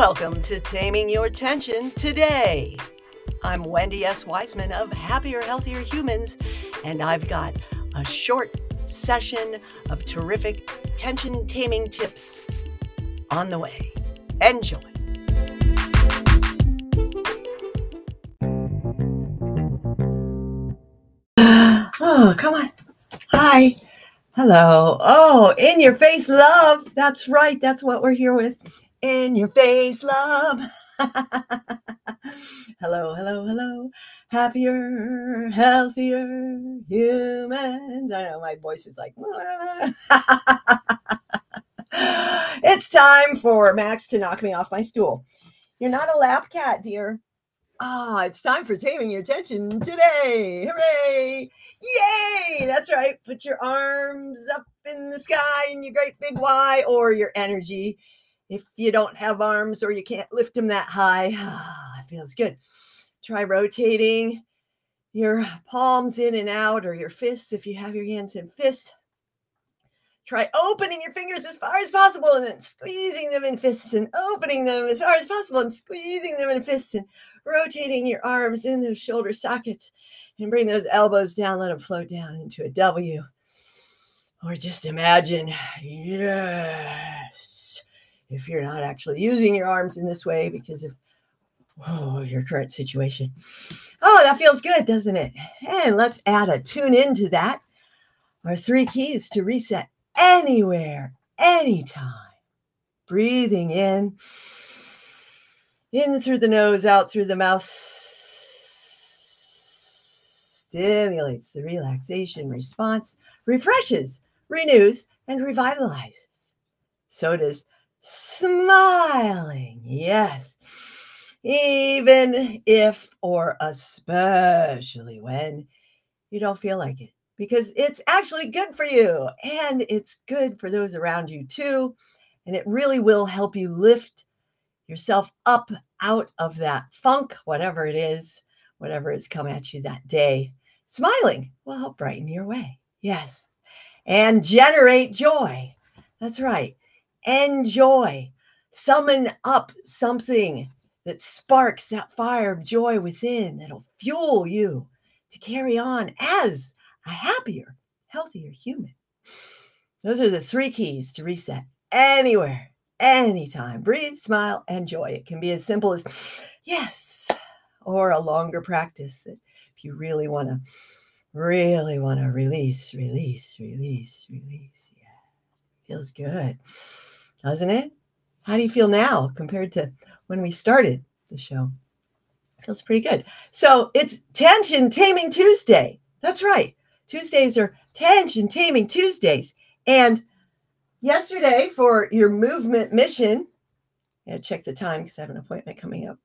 Welcome to Taming Your Tension today. I'm Wendy S. Wiseman of Happier, Healthier Humans, and I've got a short session of terrific tension taming tips on the way. Enjoy. Oh, come on. Hi. Hello. Oh, in your face love. That's right. That's what we're here with. In your face love. hello, hello, hello. Happier, healthier humans. I know my voice is like, it's time for Max to knock me off my stool. You're not a lap cat, dear. Ah, oh, it's time for taming your tension today. Hooray! Yay! That's right. Put your arms up in the sky in your great big Y or your energy. If you don't have arms or you can't lift them that high, it feels good. Try rotating your palms in and out or your fists if you have your hands in fists. Try opening your fingers as far as possible and then squeezing them in fists and opening them as far as possible and squeezing them in fists and rotating your arms in those shoulder sockets and bring those elbows down, let them float down into a W. Or just imagine, yes, if you're not actually using your arms in this way because of oh, your current situation. Oh, that feels good, doesn't it? And let's add a tune into that. Our three keys to reset anywhere, anytime. Breathing in, in through the nose, out through the mouth stimulates the relaxation response, refreshes, renews, and revitalizes. So does smiling. Yes. Even if or especially when you don't feel like it, because it's actually good for you and it's good for those around you too. And it really will help you lift yourself up out of that funk, whatever it is, whatever has come at you that day. Smiling will help brighten your way. Yes. And generate joy. That's right. Enjoy. Summon up something that sparks that fire of joy within that'll fuel you to carry on as a happier, healthier human. Those are the three keys to reset anywhere, anytime. Breathe, smile, and joy. It can be as simple as yes, or a longer practice that if you really want to, really want to release, release, release, release. Feels good, doesn't it? How do you feel now compared to when we started the show? Feels pretty good. So it's Tension Taming Tuesday. That's right. Tuesdays are Tension Taming Tuesdays. And yesterday, for your movement mission, I check the time because I have an appointment coming up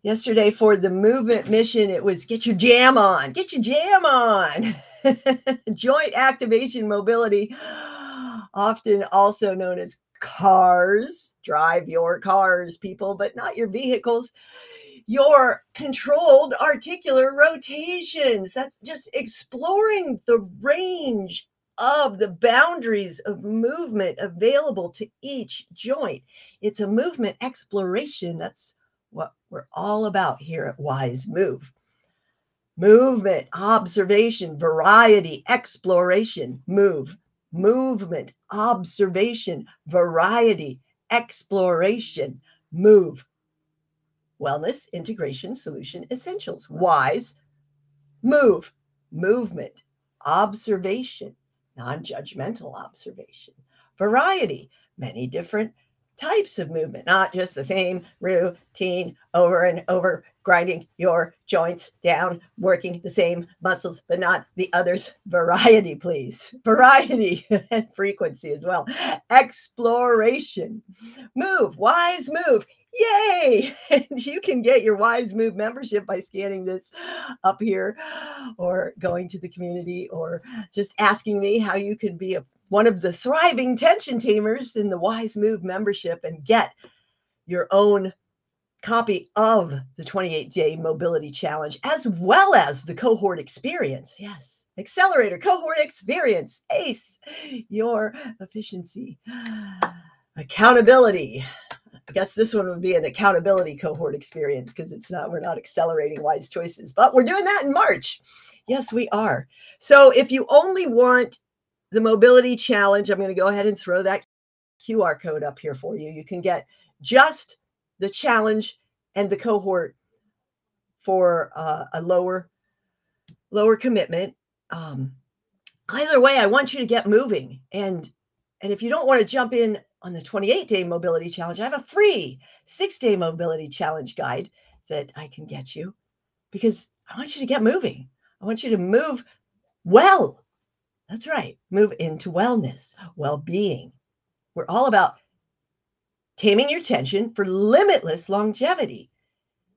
yesterday for the movement mission it was get your jam on get your jam on joint activation mobility often also known as cars. Drive your cars people but not your vehicles. Your controlled articular rotations. That's just exploring the range of the boundaries of movement available to each joint. It's a movement exploration. That's what we're all about here at Wise Move. Movement, observation, variety, exploration, move, movement, observation, variety, exploration, move. Wellness, integration, solution, essentials. Wise, move, movement, observation, non judgmental observation, variety, many different types of movement, not just the same routine over and over, grinding your joints down, working the same muscles, but not the others. Variety, please. Variety and frequency as well. Exploration. Move, wise move. Yay! And you can get your Wise Move membership by scanning this up here or going to the community or just asking me how you can be a one of the thriving tension tamers in the Wise Move membership and get your own copy of the 28 day mobility challenge as well as the cohort experience. Yes, accelerator cohort experience, ACE, your efficiency, accountability, I guess this one would be an accountability cohort experience because it's not, we're not accelerating wise choices, but we're doing that in March. Yes, we are. So if you only want the mobility challenge, I'm going to go ahead and throw that QR code up here for you. You can get just the challenge and the cohort for uh, a lower lower commitment. Um, either way, I want you to get moving. And and if you don't want to jump in on the 28 day mobility challenge, I have a free six day mobility challenge guide that I can get you because I want you to get moving. I want you to move well. That's right. Move into wellness, well being. We're all about taming your tension for limitless longevity.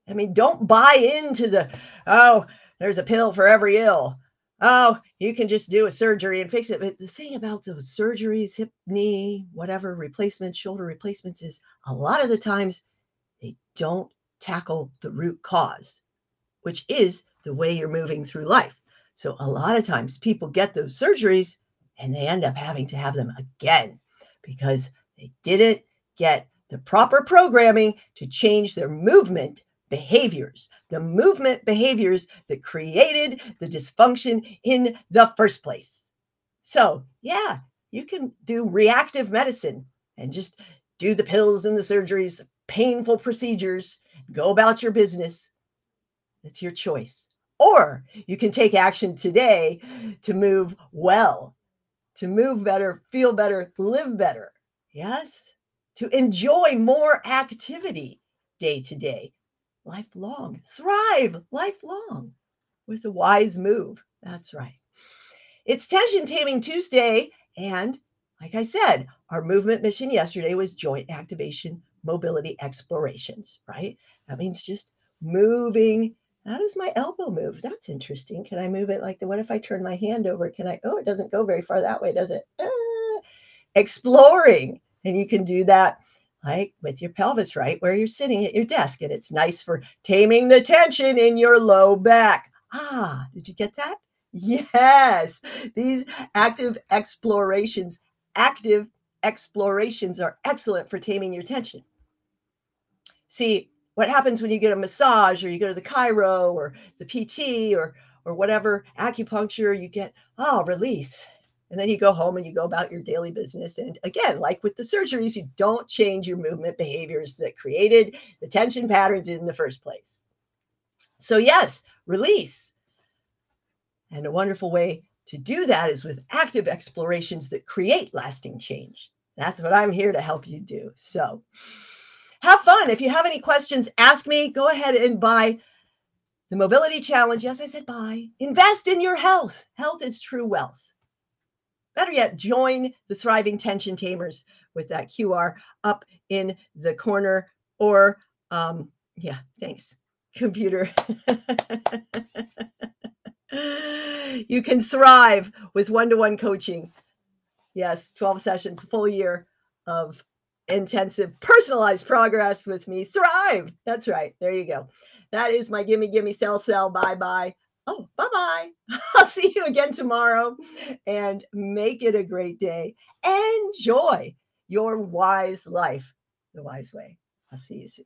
I mean, don't buy into the, oh, there's a pill for every ill. Oh, you can just do a surgery and fix it. But the thing about those surgeries, hip, knee, whatever, replacements, shoulder replacements is a lot of the times they don't tackle the root cause, which is the way you're moving through life. So a lot of times people get those surgeries and they end up having to have them again because they didn't get the proper programming to change their movement behaviors, the movement behaviors that created the dysfunction in the first place. So, yeah, you can do reactive medicine and just do the pills and the surgeries, painful procedures, go about your business. It's your choice. Or you can take action today to move well, to move better, feel better, live better. Yes, to enjoy more activity day to day lifelong. Thrive lifelong with a wise move. That's right. It's Tension Taming Tuesday. And like I said, our movement mission yesterday was joint activation mobility explorations, right? That means just moving. How does my elbow move? That's interesting. Can I move it like the what if I turn my hand over? Can I? Oh, it doesn't go very far that way, does it? Ah, exploring. And you can do that like with your pelvis right where you're sitting at your desk. And it's nice for taming the tension in your low back. Ah, did you get that? Yes, these active explorations, active explorations are excellent for taming your tension. See, what happens when you get a massage or you go to the chiro or the PT or or whatever acupuncture, you get, oh, release. And then you go home and you go about your daily business. And again, like with the surgeries, you don't change your movement behaviors that created the tension patterns in the first place. So, yes, release. And a wonderful way to do that is with active explorations that create lasting change. That's what I'm here to help you do. So, have fun. If you have any questions, ask me. Go ahead and buy the Mobility Challenge. Yes, I said buy. Invest in your health. Health is true wealth. Better yet, join the Thriving Tension Tamers with that QR up in the corner or, um, yeah, thanks, computer. you can thrive with one to one coaching. Yes, 12 sessions, full year of intensive personalized progress with me. Thrive. That's right. There you go. That is my gimme, gimme, sell, sell, bye bye. Oh, bye bye. I'll see you again tomorrow and make it a great day. Enjoy your wise life the wise way. I'll see you soon.